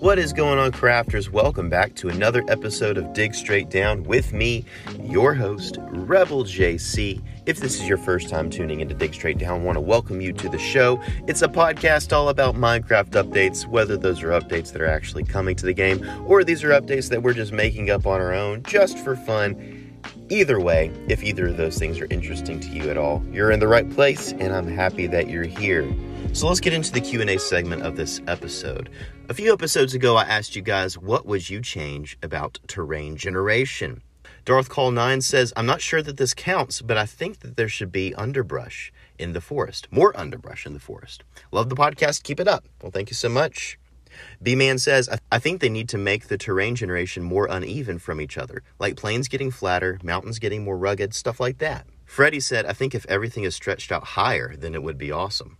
What is going on, crafters? Welcome back to another episode of Dig Straight Down with me, your host, Rebel JC. If this is your first time tuning into Dig Straight Down, I want to welcome you to the show. It's a podcast all about Minecraft updates, whether those are updates that are actually coming to the game or these are updates that we're just making up on our own just for fun. Either way, if either of those things are interesting to you at all, you're in the right place and I'm happy that you're here. So let's get into the Q&A segment of this episode. A few episodes ago I asked you guys what would you change about terrain generation. Darth Call 9 says, I'm not sure that this counts, but I think that there should be underbrush in the forest. More underbrush in the forest. Love the podcast. Keep it up. Well, thank you so much. B Man says, I, I think they need to make the terrain generation more uneven from each other, like plains getting flatter, mountains getting more rugged, stuff like that. Freddie said, I think if everything is stretched out higher, then it would be awesome.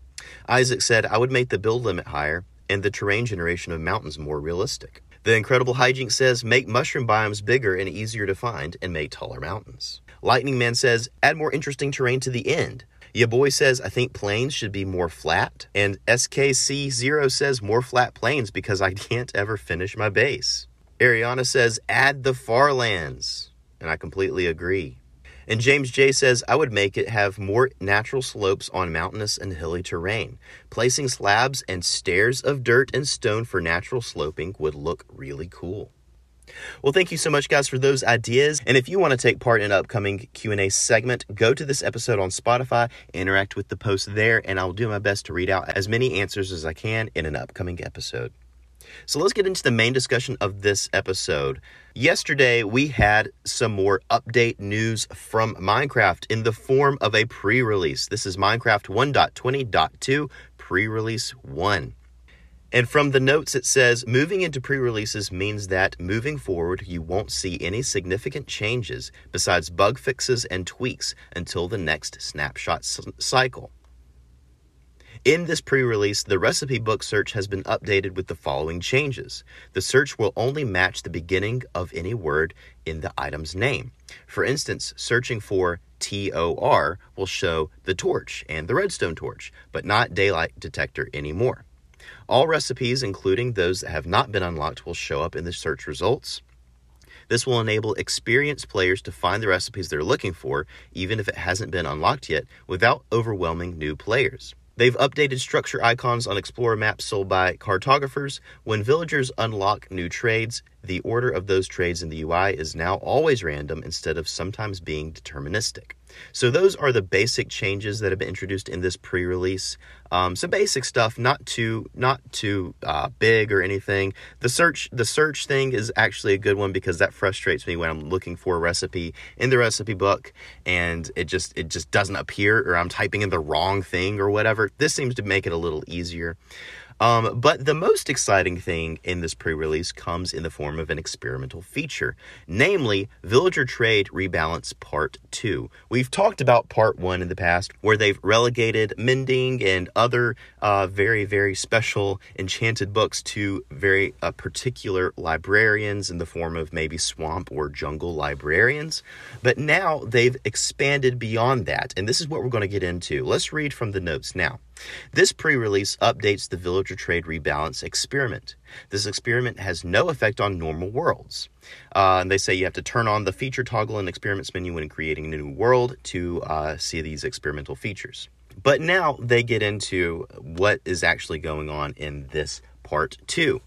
Isaac said, I would make the build limit higher and the terrain generation of mountains more realistic. The Incredible Hijink says, make mushroom biomes bigger and easier to find and make taller mountains. Lightning Man says, add more interesting terrain to the end. Ya boy says, I think plains should be more flat. And SKC0 says, more flat plains because I can't ever finish my base. Ariana says, add the farlands. And I completely agree. And James J says, I would make it have more natural slopes on mountainous and hilly terrain. Placing slabs and stairs of dirt and stone for natural sloping would look really cool. Well, thank you so much, guys, for those ideas. And if you want to take part in an upcoming Q&A segment, go to this episode on Spotify, interact with the post there, and I'll do my best to read out as many answers as I can in an upcoming episode. So let's get into the main discussion of this episode. Yesterday, we had some more update news from Minecraft in the form of a pre release. This is Minecraft 1.20.2 pre release 1. And from the notes, it says moving into pre releases means that moving forward, you won't see any significant changes besides bug fixes and tweaks until the next snapshot cycle. In this pre release, the recipe book search has been updated with the following changes. The search will only match the beginning of any word in the item's name. For instance, searching for TOR will show the torch and the redstone torch, but not daylight detector anymore. All recipes, including those that have not been unlocked, will show up in the search results. This will enable experienced players to find the recipes they're looking for, even if it hasn't been unlocked yet, without overwhelming new players. They've updated structure icons on Explorer maps sold by cartographers. When villagers unlock new trades, the order of those trades in the UI is now always random instead of sometimes being deterministic. So those are the basic changes that have been introduced in this pre-release. Um, some basic stuff, not too not too uh, big or anything. The search the search thing is actually a good one because that frustrates me when I'm looking for a recipe in the recipe book and it just it just doesn't appear or I'm typing in the wrong thing or whatever. This seems to make it a little easier. Um, but the most exciting thing in this pre release comes in the form of an experimental feature, namely Villager Trade Rebalance Part 2. We've talked about Part 1 in the past, where they've relegated mending and other uh, very, very special enchanted books to very uh, particular librarians in the form of maybe swamp or jungle librarians. But now they've expanded beyond that, and this is what we're going to get into. Let's read from the notes now. This pre release updates the villager trade rebalance experiment. This experiment has no effect on normal worlds. Uh, and they say you have to turn on the feature toggle in experiments menu when creating a new world to uh, see these experimental features. But now they get into what is actually going on in this part two.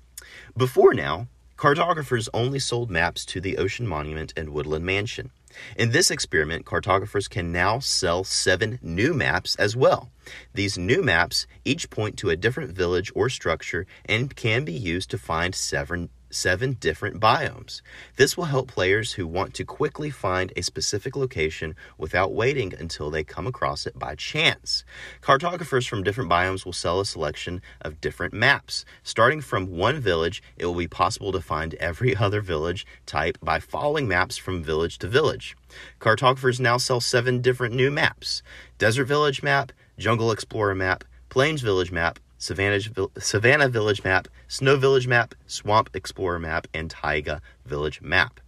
Before now, cartographers only sold maps to the Ocean Monument and Woodland Mansion. In this experiment, cartographers can now sell seven new maps as well. These new maps each point to a different village or structure and can be used to find seven, seven different biomes. This will help players who want to quickly find a specific location without waiting until they come across it by chance. Cartographers from different biomes will sell a selection of different maps. Starting from one village, it will be possible to find every other village type by following maps from village to village. Cartographers now sell seven different new maps Desert Village map, Jungle Explorer map, Plains Village map, Savannah, Savannah Village map, Snow Village map, Swamp Explorer map, and Taiga Village map.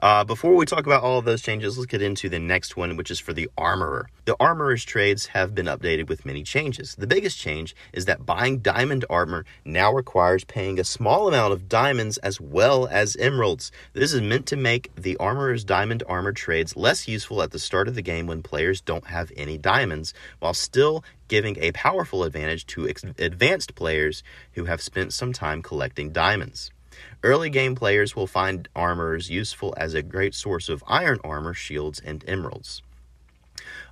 Uh, before we talk about all of those changes, let's get into the next one, which is for the armorer. The armorer's trades have been updated with many changes. The biggest change is that buying diamond armor now requires paying a small amount of diamonds as well as emeralds. This is meant to make the armorer's diamond armor trades less useful at the start of the game when players don't have any diamonds, while still giving a powerful advantage to ex- advanced players who have spent some time collecting diamonds. Early game players will find armorers useful as a great source of iron armor, shields, and emeralds.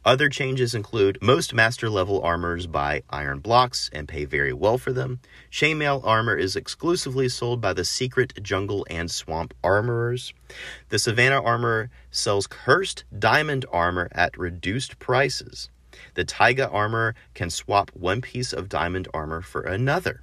Other changes include most master level armorers buy iron blocks and pay very well for them. Chainmail armor is exclusively sold by the secret jungle and swamp armorers. The Savannah armorer sells cursed diamond armor at reduced prices. The Taiga armorer can swap one piece of diamond armor for another.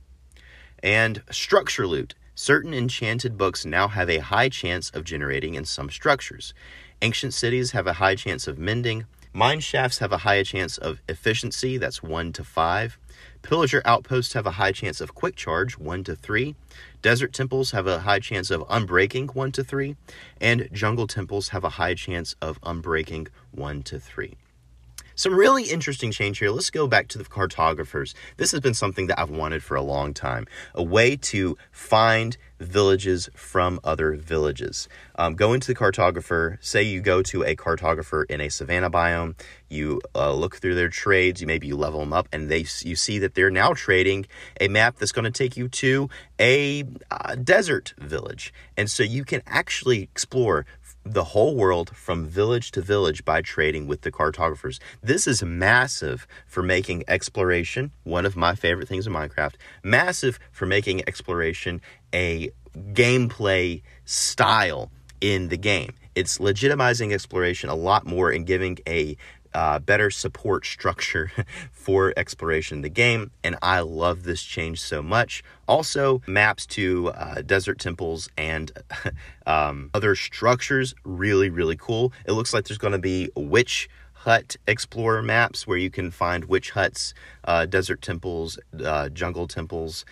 And structure loot Certain enchanted books now have a high chance of generating in some structures. Ancient cities have a high chance of mending. Mine shafts have a high chance of efficiency, that's 1 to 5. Pillager outposts have a high chance of quick charge, 1 to 3. Desert temples have a high chance of unbreaking, 1 to 3. And jungle temples have a high chance of unbreaking, 1 to 3. Some really interesting change here. Let's go back to the cartographers. This has been something that I've wanted for a long time a way to find villages from other villages. Um, go into the cartographer, say you go to a cartographer in a savanna biome, you uh, look through their trades, you maybe you level them up, and they you see that they're now trading a map that's going to take you to a uh, desert village. And so you can actually explore the whole world from village to village by trading with the cartographers. This is massive for making exploration, one of my favorite things in Minecraft, massive for making exploration a gameplay style in the game. It's legitimizing exploration a lot more and giving a uh, better support structure for exploration in the game, and I love this change so much. Also, maps to uh, desert temples and um, other structures, really, really cool. It looks like there's going to be witch hut explorer maps where you can find witch huts, uh, desert temples, uh, jungle temples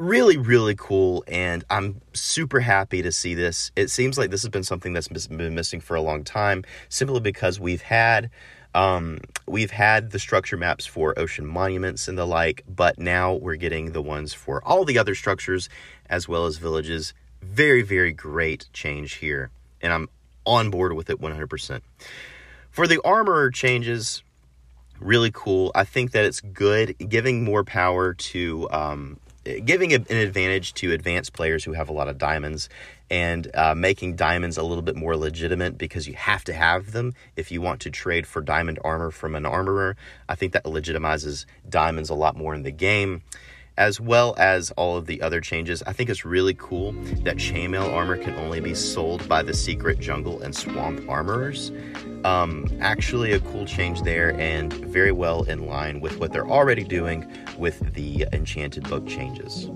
really really cool and i'm super happy to see this it seems like this has been something that's been missing for a long time simply because we've had um, we've had the structure maps for ocean monuments and the like, but now we're getting the ones for all the other structures as well as villages. Very, very great change here, and I'm on board with it 100%. For the armor changes, really cool. I think that it's good, giving more power to um, giving an advantage to advanced players who have a lot of diamonds and uh, making diamonds a little bit more legitimate because you have to have them if you want to trade for diamond armor from an armorer. I think that legitimizes diamonds a lot more in the game as well as all of the other changes. I think it's really cool that chainmail armor can only be sold by the secret jungle and swamp armorers. Um, actually, a cool change there, and very well in line with what they're already doing with the enchanted book changes.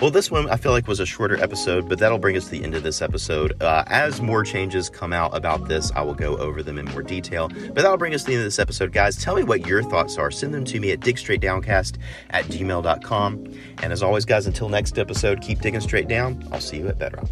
Well, this one I feel like was a shorter episode, but that'll bring us to the end of this episode. Uh, as more changes come out about this, I will go over them in more detail. But that'll bring us to the end of this episode, guys. Tell me what your thoughts are. Send them to me at digstraightdowncast at gmail.com. And as always, guys, until next episode, keep digging straight down. I'll see you at Bedrock.